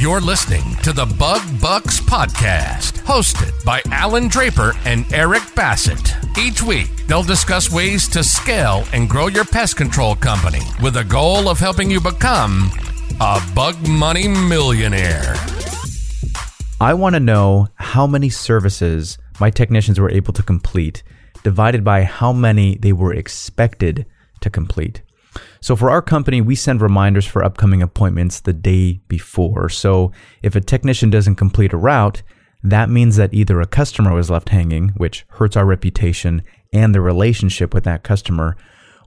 You're listening to the Bug Bucks Podcast, hosted by Alan Draper and Eric Bassett. Each week, they'll discuss ways to scale and grow your pest control company with a goal of helping you become a bug money millionaire. I want to know how many services my technicians were able to complete divided by how many they were expected to complete. So for our company, we send reminders for upcoming appointments the day before. So if a technician doesn't complete a route, that means that either a customer was left hanging, which hurts our reputation and the relationship with that customer,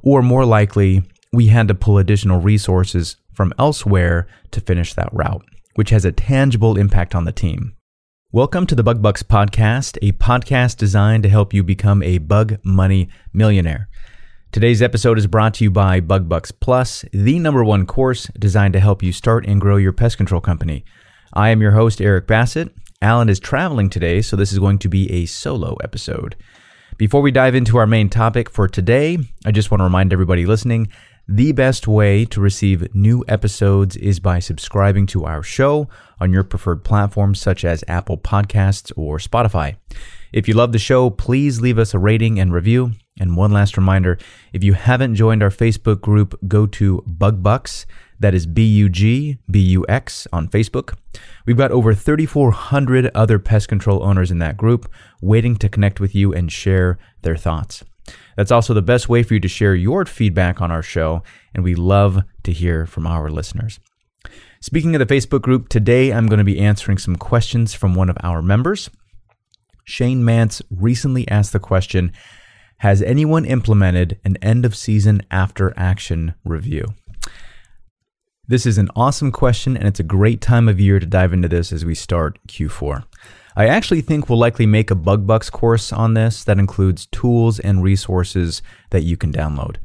or more likely, we had to pull additional resources from elsewhere to finish that route, which has a tangible impact on the team. Welcome to the Bugbux Podcast, a podcast designed to help you become a bug money millionaire. Today's episode is brought to you by Bugbux Plus, the number one course designed to help you start and grow your pest control company. I am your host, Eric Bassett. Alan is traveling today, so this is going to be a solo episode. Before we dive into our main topic for today, I just want to remind everybody listening the best way to receive new episodes is by subscribing to our show on your preferred platforms such as Apple Podcasts or Spotify. If you love the show, please leave us a rating and review. And one last reminder if you haven't joined our Facebook group, go to Bugbux. That is B U G B U X on Facebook. We've got over 3,400 other pest control owners in that group waiting to connect with you and share their thoughts. That's also the best way for you to share your feedback on our show, and we love to hear from our listeners. Speaking of the Facebook group, today I'm going to be answering some questions from one of our members. Shane Mantz recently asked the question Has anyone implemented an end of season after action review? This is an awesome question, and it's a great time of year to dive into this as we start Q4. I actually think we'll likely make a Bugbux course on this that includes tools and resources that you can download.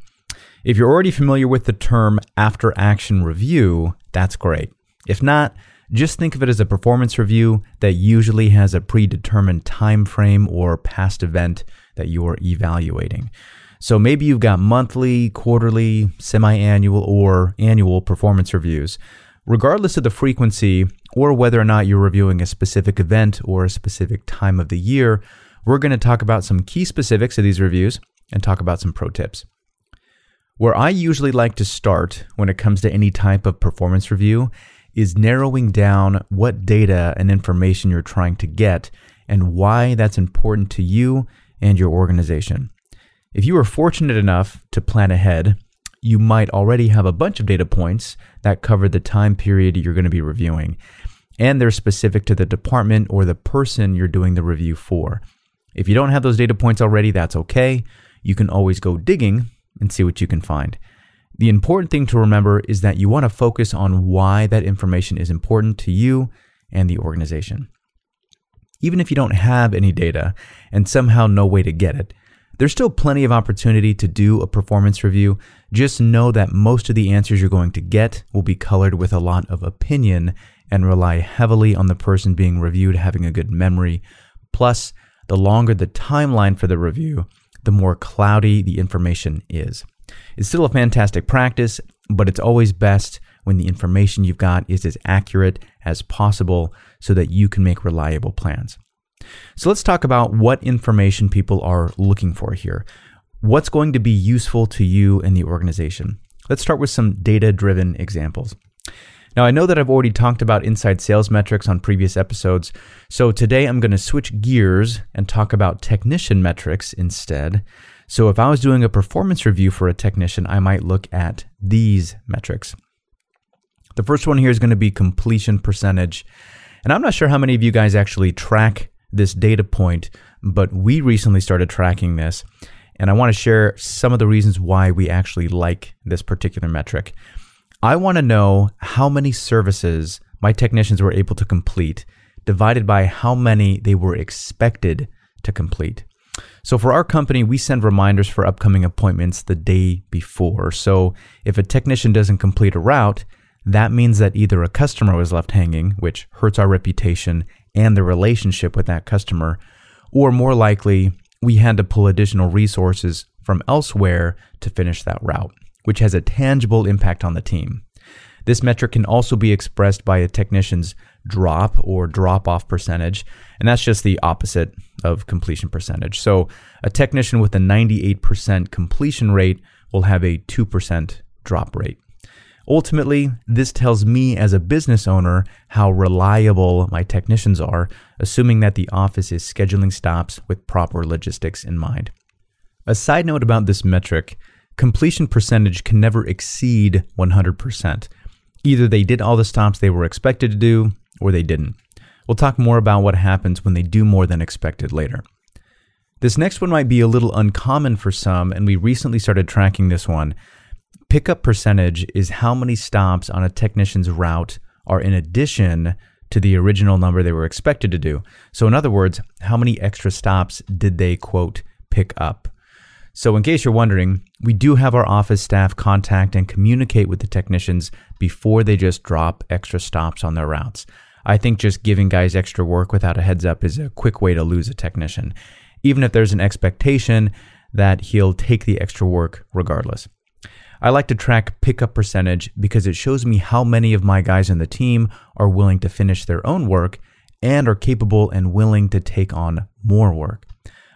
If you're already familiar with the term after action review, that's great. If not, just think of it as a performance review that usually has a predetermined time frame or past event that you're evaluating. So maybe you've got monthly, quarterly, semi-annual or annual performance reviews. Regardless of the frequency or whether or not you're reviewing a specific event or a specific time of the year, we're going to talk about some key specifics of these reviews and talk about some pro tips. Where I usually like to start when it comes to any type of performance review is narrowing down what data and information you're trying to get and why that's important to you and your organization. If you are fortunate enough to plan ahead, you might already have a bunch of data points that cover the time period you're going to be reviewing, and they're specific to the department or the person you're doing the review for. If you don't have those data points already, that's okay. You can always go digging and see what you can find. The important thing to remember is that you want to focus on why that information is important to you and the organization. Even if you don't have any data and somehow no way to get it, there's still plenty of opportunity to do a performance review. Just know that most of the answers you're going to get will be colored with a lot of opinion and rely heavily on the person being reviewed having a good memory. Plus, the longer the timeline for the review, the more cloudy the information is. It's still a fantastic practice, but it's always best when the information you've got is as accurate as possible so that you can make reliable plans. So let's talk about what information people are looking for here. What's going to be useful to you and the organization? Let's start with some data driven examples. Now, I know that I've already talked about inside sales metrics on previous episodes, so today I'm going to switch gears and talk about technician metrics instead. So if I was doing a performance review for a technician, I might look at these metrics. The first one here is going to be completion percentage. And I'm not sure how many of you guys actually track this data point, but we recently started tracking this. And I want to share some of the reasons why we actually like this particular metric. I want to know how many services my technicians were able to complete divided by how many they were expected to complete. So for our company, we send reminders for upcoming appointments the day before. So if a technician doesn't complete a route, that means that either a customer was left hanging, which hurts our reputation and the relationship with that customer, or more likely, we had to pull additional resources from elsewhere to finish that route, which has a tangible impact on the team. This metric can also be expressed by a technician's drop or drop off percentage, and that's just the opposite of completion percentage. So, a technician with a 98% completion rate will have a 2% drop rate. Ultimately, this tells me as a business owner how reliable my technicians are, assuming that the office is scheduling stops with proper logistics in mind. A side note about this metric completion percentage can never exceed 100%. Either they did all the stops they were expected to do, or they didn't. We'll talk more about what happens when they do more than expected later. This next one might be a little uncommon for some, and we recently started tracking this one Pickup percentage is how many stops on a technician's route are in addition to the original number they were expected to do. So, in other words, how many extra stops did they, quote, pick up? So, in case you're wondering, we do have our office staff contact and communicate with the technicians before they just drop extra stops on their routes. I think just giving guys extra work without a heads up is a quick way to lose a technician, even if there's an expectation that he'll take the extra work regardless. I like to track pickup percentage because it shows me how many of my guys in the team are willing to finish their own work and are capable and willing to take on more work.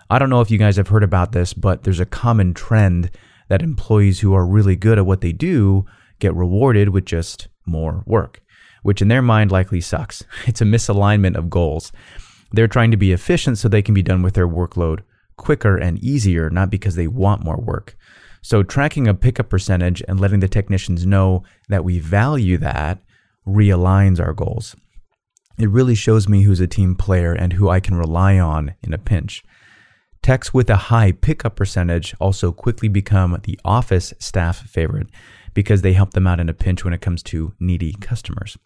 I don't know if you guys have heard about this, but there's a common trend that employees who are really good at what they do get rewarded with just more work, which in their mind likely sucks. It's a misalignment of goals. They're trying to be efficient so they can be done with their workload quicker and easier, not because they want more work. So, tracking a pickup percentage and letting the technicians know that we value that realigns our goals. It really shows me who's a team player and who I can rely on in a pinch. Techs with a high pickup percentage also quickly become the office staff favorite because they help them out in a pinch when it comes to needy customers.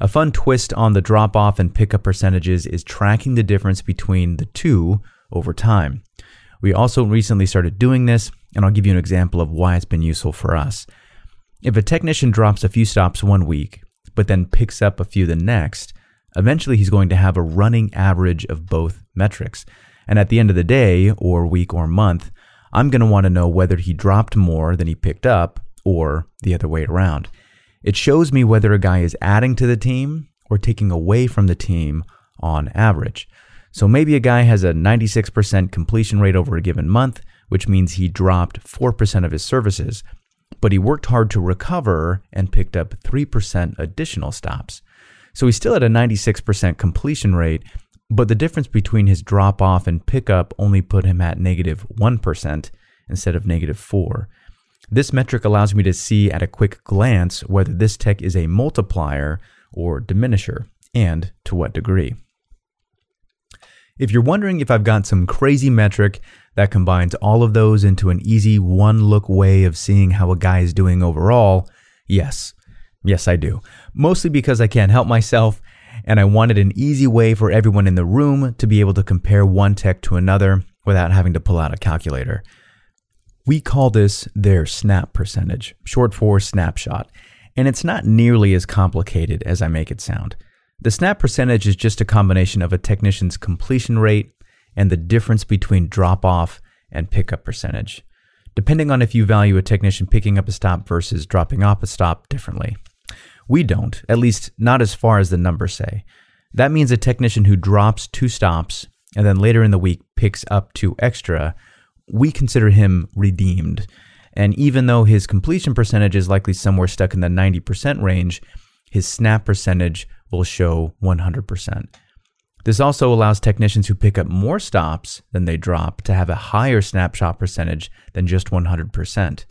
A fun twist on the drop off and pickup percentages is tracking the difference between the two over time. We also recently started doing this, and I'll give you an example of why it's been useful for us. If a technician drops a few stops one week, but then picks up a few the next, eventually he's going to have a running average of both metrics. And at the end of the day, or week or month, I'm going to want to know whether he dropped more than he picked up or the other way around. It shows me whether a guy is adding to the team or taking away from the team on average. So maybe a guy has a 96% completion rate over a given month, which means he dropped 4% of his services, but he worked hard to recover and picked up 3% additional stops. So he's still at a 96% completion rate, but the difference between his drop off and pickup only put him at negative 1 instead of negative 4. This metric allows me to see at a quick glance whether this tech is a multiplier or diminisher, and to what degree. If you're wondering if I've got some crazy metric that combines all of those into an easy one look way of seeing how a guy is doing overall, yes. Yes, I do. Mostly because I can't help myself, and I wanted an easy way for everyone in the room to be able to compare one tech to another without having to pull out a calculator. We call this their snap percentage, short for snapshot, and it's not nearly as complicated as I make it sound. The snap percentage is just a combination of a technician's completion rate and the difference between drop off and pickup percentage, depending on if you value a technician picking up a stop versus dropping off a stop differently. We don't, at least not as far as the numbers say. That means a technician who drops two stops and then later in the week picks up two extra, we consider him redeemed. And even though his completion percentage is likely somewhere stuck in the 90% range, his snap percentage will show 100%. This also allows technicians who pick up more stops than they drop to have a higher snapshot percentage than just 100%.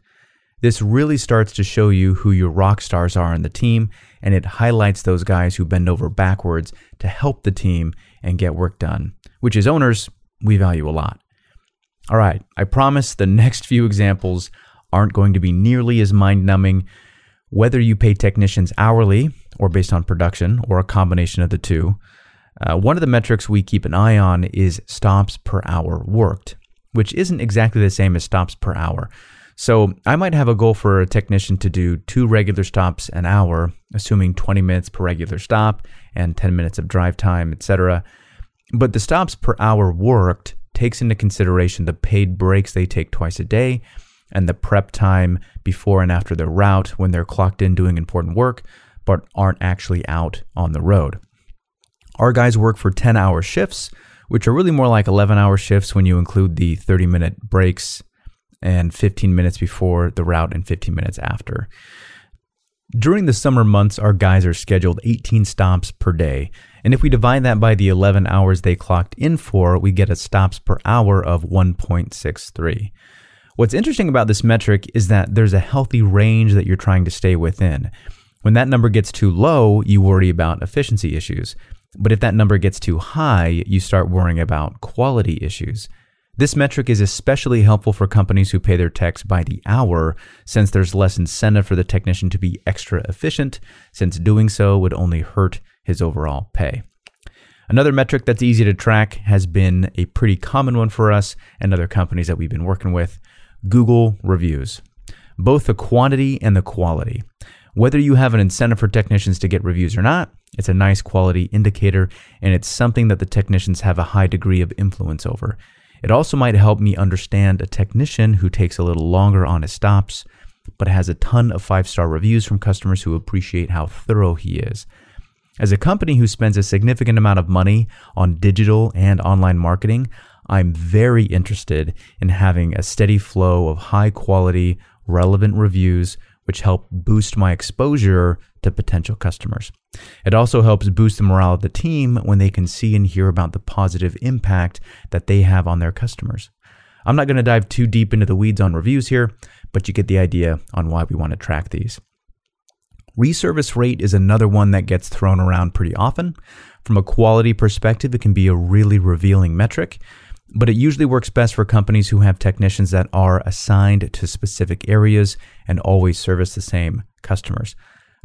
This really starts to show you who your rock stars are on the team, and it highlights those guys who bend over backwards to help the team and get work done, which as owners, we value a lot. All right, I promise the next few examples aren't going to be nearly as mind numbing. Whether you pay technicians hourly or based on production, or a combination of the two. Uh, one of the metrics we keep an eye on is stops per hour worked, which isn't exactly the same as stops per hour. So I might have a goal for a technician to do two regular stops an hour, assuming 20 minutes per regular stop and 10 minutes of drive time, etc. But the stops per hour worked takes into consideration the paid breaks they take twice a day and the prep time before and after their route when they're clocked in doing important work, but aren't actually out on the road. Our guys work for 10 hour shifts, which are really more like 11 hour shifts when you include the 30 minute breaks and 15 minutes before the route and 15 minutes after. During the summer months, our guys are scheduled 18 stops per day. And if we divide that by the 11 hours they clocked in for, we get a stops per hour of 1.63. What's interesting about this metric is that there's a healthy range that you're trying to stay within. When that number gets too low, you worry about efficiency issues. But if that number gets too high, you start worrying about quality issues. This metric is especially helpful for companies who pay their techs by the hour, since there's less incentive for the technician to be extra efficient, since doing so would only hurt his overall pay. Another metric that's easy to track has been a pretty common one for us and other companies that we've been working with Google reviews, both the quantity and the quality. Whether you have an incentive for technicians to get reviews or not, it's a nice quality indicator and it's something that the technicians have a high degree of influence over. It also might help me understand a technician who takes a little longer on his stops, but has a ton of five star reviews from customers who appreciate how thorough he is. As a company who spends a significant amount of money on digital and online marketing, I'm very interested in having a steady flow of high quality, relevant reviews which help boost my exposure to potential customers. It also helps boost the morale of the team when they can see and hear about the positive impact that they have on their customers. I'm not going to dive too deep into the weeds on reviews here, but you get the idea on why we want to track these. Reservice rate is another one that gets thrown around pretty often. From a quality perspective, it can be a really revealing metric but it usually works best for companies who have technicians that are assigned to specific areas and always service the same customers.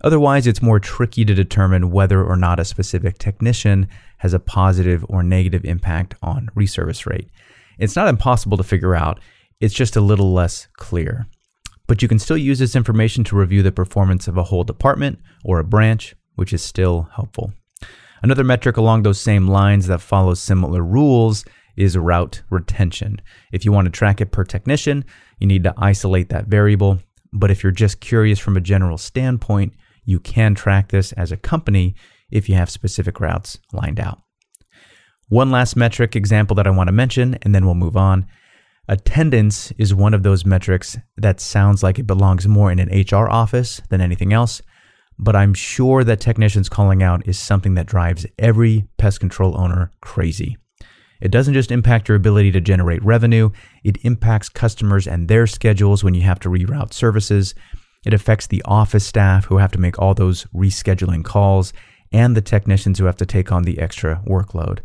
Otherwise, it's more tricky to determine whether or not a specific technician has a positive or negative impact on reservice rate. It's not impossible to figure out, it's just a little less clear. But you can still use this information to review the performance of a whole department or a branch, which is still helpful. Another metric along those same lines that follows similar rules is route retention. If you want to track it per technician, you need to isolate that variable. But if you're just curious from a general standpoint, you can track this as a company if you have specific routes lined out. One last metric example that I want to mention, and then we'll move on. Attendance is one of those metrics that sounds like it belongs more in an HR office than anything else, but I'm sure that technicians calling out is something that drives every pest control owner crazy. It doesn't just impact your ability to generate revenue, it impacts customers and their schedules when you have to reroute services. It affects the office staff who have to make all those rescheduling calls and the technicians who have to take on the extra workload.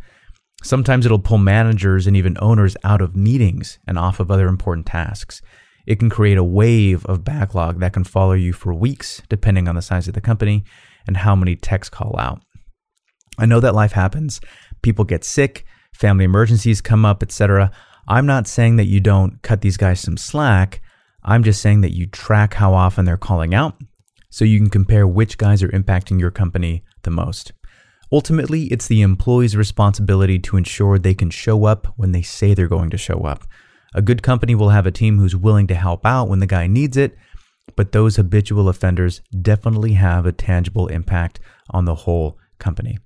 Sometimes it'll pull managers and even owners out of meetings and off of other important tasks. It can create a wave of backlog that can follow you for weeks, depending on the size of the company and how many techs call out. I know that life happens. People get sick, family emergencies come up, etc. I'm not saying that you don't cut these guys some slack. I'm just saying that you track how often they're calling out so you can compare which guys are impacting your company the most. Ultimately, it's the employee's responsibility to ensure they can show up when they say they're going to show up. A good company will have a team who's willing to help out when the guy needs it, but those habitual offenders definitely have a tangible impact on the whole company.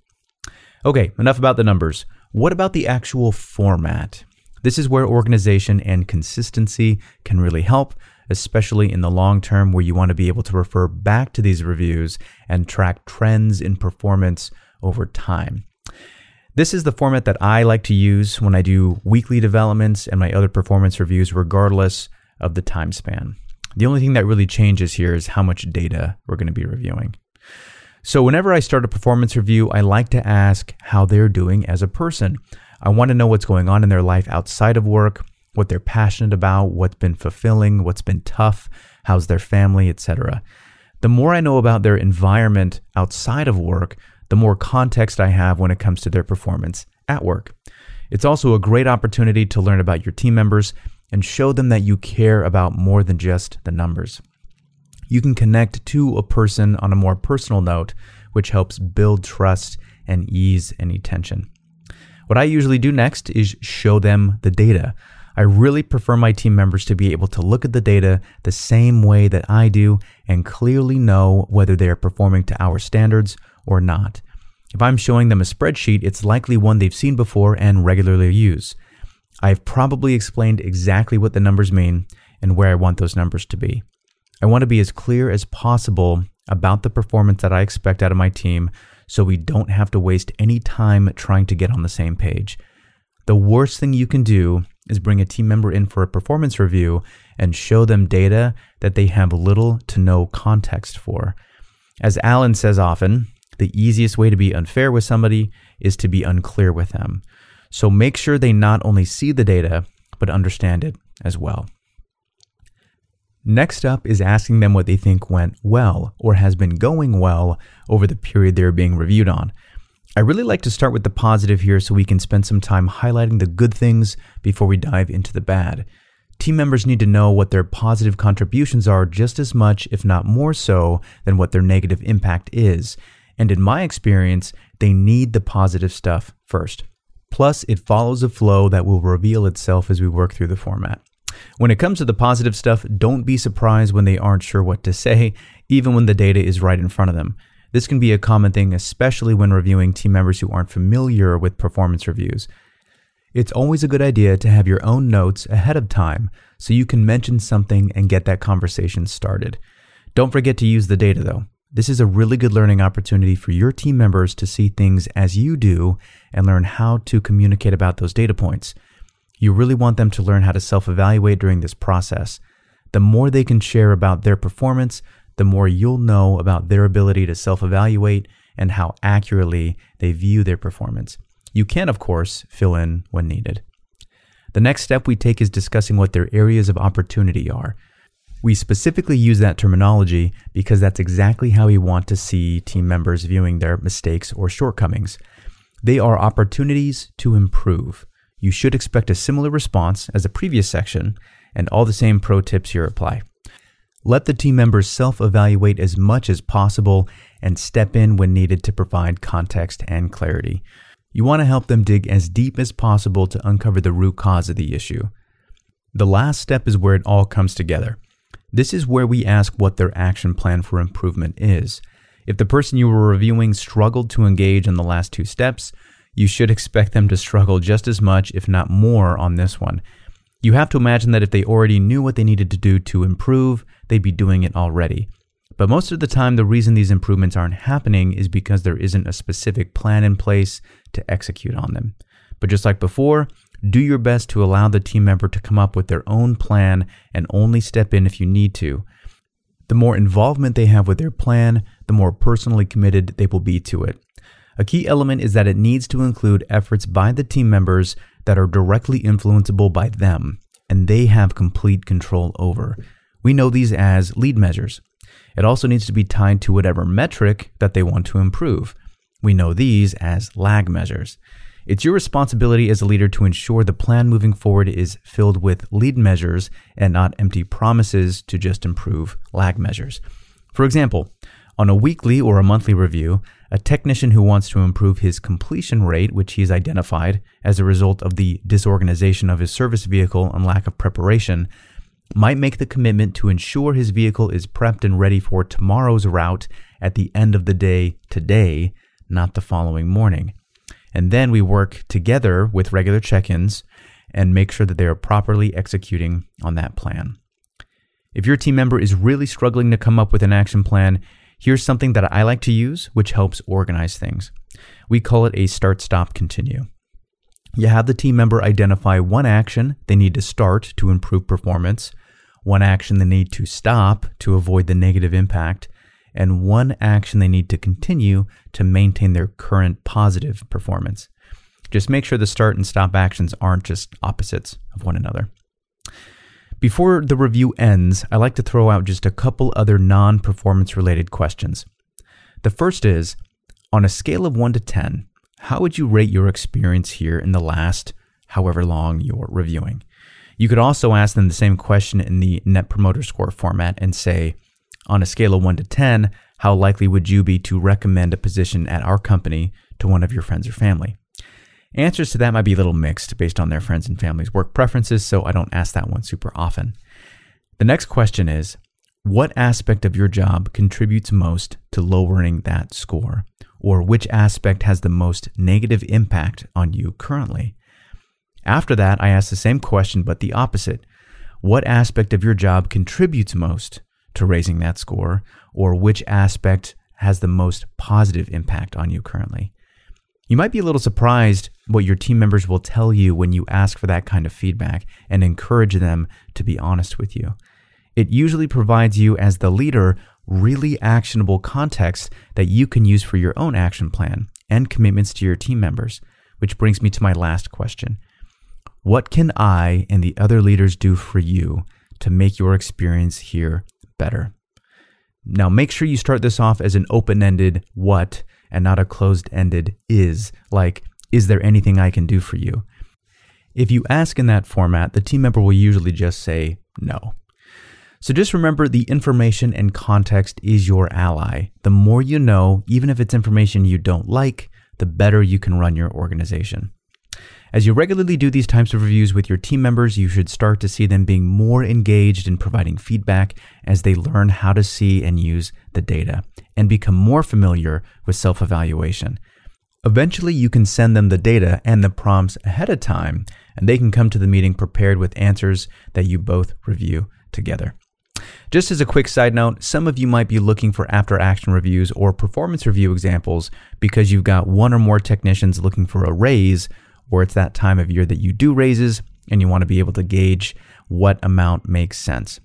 Okay, enough about the numbers. What about the actual format? This is where organization and consistency can really help, especially in the long term where you want to be able to refer back to these reviews and track trends in performance over time. This is the format that I like to use when I do weekly developments and my other performance reviews, regardless of the time span. The only thing that really changes here is how much data we're going to be reviewing. So, whenever I start a performance review, I like to ask how they're doing as a person. I want to know what's going on in their life outside of work, what they're passionate about, what's been fulfilling, what's been tough, how's their family, etc. The more I know about their environment outside of work, the more context I have when it comes to their performance at work. It's also a great opportunity to learn about your team members and show them that you care about more than just the numbers you can connect to a person on a more personal note, which helps build trust and ease any tension. What I usually do next is show them the data. I really prefer my team members to be able to look at the data the same way that I do and clearly know whether they are performing to our standards or not. If I'm showing them a spreadsheet, it's likely one they've seen before and regularly use. I've probably explained exactly what the numbers mean and where I want those numbers to be. I want to be as clear as possible about the performance that I expect out of my team so we don't have to waste any time trying to get on the same page. The worst thing you can do is bring a team member in for a performance review and show them data that they have little to no context for. As Alan says often, the easiest way to be unfair with somebody is to be unclear with them. So make sure they not only see the data, but understand it as well. Next up is asking them what they think went well or has been going well over the period they're being reviewed on. I really like to start with the positive here so we can spend some time highlighting the good things before we dive into the bad. Team members need to know what their positive contributions are just as much, if not more so, than what their negative impact is. And in my experience, they need the positive stuff first. Plus, it follows a flow that will reveal itself as we work through the format. When it comes to the positive stuff, don't be surprised when they aren't sure what to say, even when the data is right in front of them. This can be a common thing, especially when reviewing team members who aren't familiar with performance reviews. It's always a good idea to have your own notes ahead of time so you can mention something and get that conversation started. Don't forget to use the data though. This is a really good learning opportunity for your team members to see things as you do and learn how to communicate about those data points. You really want them to learn how to self evaluate during this process. The more they can share about their performance, the more you'll know about their ability to self evaluate and how accurately they view their performance. You can, of course, fill in when needed. The next step we take is discussing what their areas of opportunity are. We specifically use that terminology because that's exactly how we want to see team members viewing their mistakes or shortcomings. They are opportunities to improve. You should expect a similar response as the previous section, and all the same pro tips here apply. Let the team members self evaluate as much as possible and step in when needed to provide context and clarity. You want to help them dig as deep as possible to uncover the root cause of the issue. The last step is where it all comes together. This is where we ask what their action plan for improvement is. If the person you were reviewing struggled to engage in the last two steps, you should expect them to struggle just as much, if not more, on this one. You have to imagine that if they already knew what they needed to do to improve, they'd be doing it already. But most of the time, the reason these improvements aren't happening is because there isn't a specific plan in place to execute on them. But just like before, do your best to allow the team member to come up with their own plan and only step in if you need to. The more involvement they have with their plan, the more personally committed they will be to it. A key element is that it needs to include efforts by the team members that are directly influenceable by them and they have complete control over. We know these as lead measures. It also needs to be tied to whatever metric that they want to improve. We know these as lag measures. It's your responsibility as a leader to ensure the plan moving forward is filled with lead measures and not empty promises to just improve lag measures. For example, on a weekly or a monthly review, a technician who wants to improve his completion rate, which he's identified as a result of the disorganization of his service vehicle and lack of preparation, might make the commitment to ensure his vehicle is prepped and ready for tomorrow's route at the end of the day today, not the following morning. And then we work together with regular check ins and make sure that they are properly executing on that plan. If your team member is really struggling to come up with an action plan, here's something that I like to use, which helps organize things. We call it a start, stop, continue. You have the team member identify one action they need to start to improve performance, one action they need to stop to avoid the negative impact, and one action they need to continue to maintain their current positive performance. Just make sure the start and stop actions aren't just opposites of one another. Before the review ends, I like to throw out just a couple other non performance related questions. The first is On a scale of 1 to 10, how would you rate your experience here in the last however long you're reviewing? You could also ask them the same question in the Net Promoter Score format and say, on a scale of 1 to 10, how likely would you be to recommend a position at our company to one of your friends or family? Answers to that might be a little mixed based on their friends and family's work preferences, so I don't ask that one super often. The next question is What aspect of your job contributes most to lowering that score? Or which aspect has the most negative impact on you currently? After that, I ask the same question, but the opposite. What aspect of your job contributes most to raising that score? Or which aspect has the most positive impact on you currently? You might be a little surprised what your team members will tell you when you ask for that kind of feedback and encourage them to be honest with you. It usually provides you, as the leader, really actionable context that you can use for your own action plan and commitments to your team members. Which brings me to my last question What can I and the other leaders do for you to make your experience here better? Now, make sure you start this off as an open ended what and not a closed ended is, like, is there anything I can do for you? If you ask in that format, the team member will usually just say no. So just remember the information and context is your ally. The more you know, even if it's information you don't like, the better you can run your organization. As you regularly do these types of reviews with your team members, you should start to see them being more engaged in providing feedback as they learn how to see and use the data and become more familiar with self evaluation. Eventually, you can send them the data and the prompts ahead of time, and they can come to the meeting prepared with answers that you both review together. Just as a quick side note, some of you might be looking for after action reviews or performance review examples because you've got one or more technicians looking for a raise, or it's that time of year that you do raises and you want to be able to gauge what amount makes sense.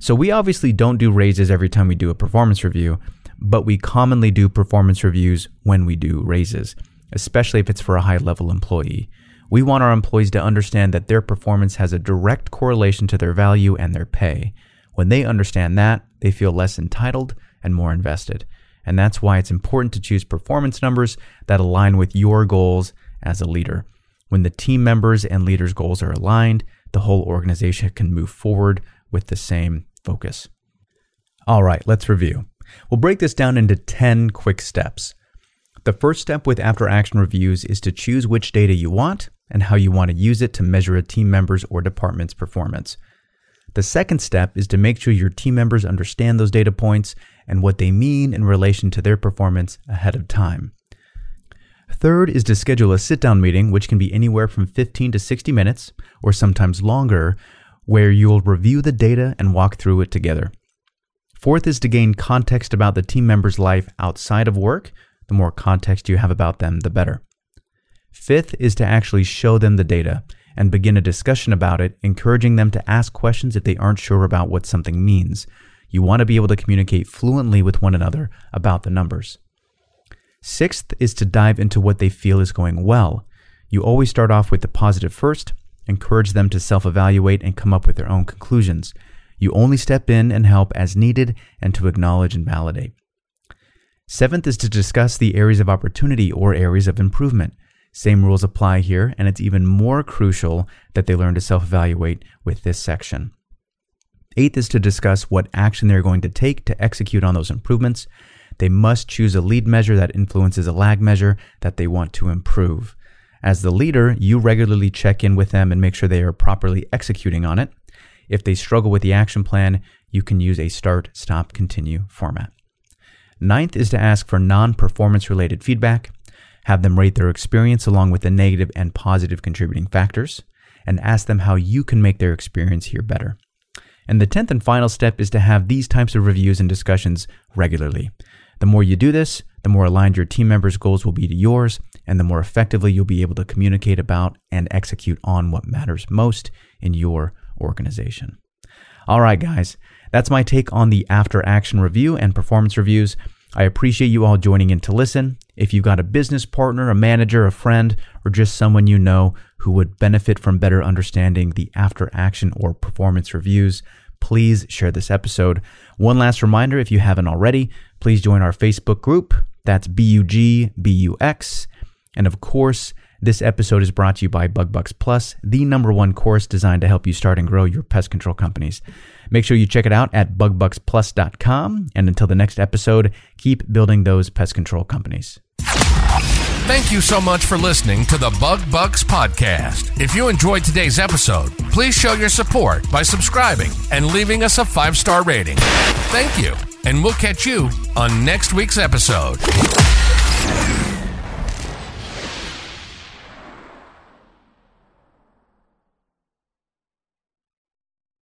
So, we obviously don't do raises every time we do a performance review, but we commonly do performance reviews when we do raises, especially if it's for a high level employee. We want our employees to understand that their performance has a direct correlation to their value and their pay. When they understand that, they feel less entitled and more invested. And that's why it's important to choose performance numbers that align with your goals as a leader. When the team members and leaders' goals are aligned, the whole organization can move forward with the same focus. All right, let's review. We'll break this down into 10 quick steps. The first step with after action reviews is to choose which data you want and how you want to use it to measure a team member's or department's performance. The second step is to make sure your team members understand those data points and what they mean in relation to their performance ahead of time. Third is to schedule a sit down meeting, which can be anywhere from 15 to 60 minutes, or sometimes longer, where you'll review the data and walk through it together. Fourth is to gain context about the team member's life outside of work. The more context you have about them, the better. Fifth is to actually show them the data and begin a discussion about it, encouraging them to ask questions if they aren't sure about what something means. You want to be able to communicate fluently with one another about the numbers. Sixth is to dive into what they feel is going well. You always start off with the positive first, encourage them to self evaluate and come up with their own conclusions. You only step in and help as needed and to acknowledge and validate. Seventh is to discuss the areas of opportunity or areas of improvement. Same rules apply here, and it's even more crucial that they learn to self evaluate with this section. Eighth is to discuss what action they're going to take to execute on those improvements. They must choose a lead measure that influences a lag measure that they want to improve. As the leader, you regularly check in with them and make sure they are properly executing on it. If they struggle with the action plan, you can use a start, stop, continue format. Ninth is to ask for non performance related feedback have them rate their experience along with the negative and positive contributing factors, and ask them how you can make their experience here better. And the 10th and final step is to have these types of reviews and discussions regularly. The more you do this, the more aligned your team members' goals will be to yours, and the more effectively you'll be able to communicate about and execute on what matters most in your organization. All right, guys, that's my take on the after action review and performance reviews. I appreciate you all joining in to listen. If you've got a business partner, a manager, a friend, or just someone you know who would benefit from better understanding the after action or performance reviews, please share this episode. One last reminder if you haven't already, please join our Facebook group. That's B U G B U X. And of course, this episode is brought to you by Bugbux Plus, the number one course designed to help you start and grow your pest control companies. Make sure you check it out at bugbuxplus.com. And until the next episode, keep building those pest control companies. Thank you so much for listening to the Bug Bucks Podcast. If you enjoyed today's episode, please show your support by subscribing and leaving us a five star rating. Thank you, and we'll catch you on next week's episode.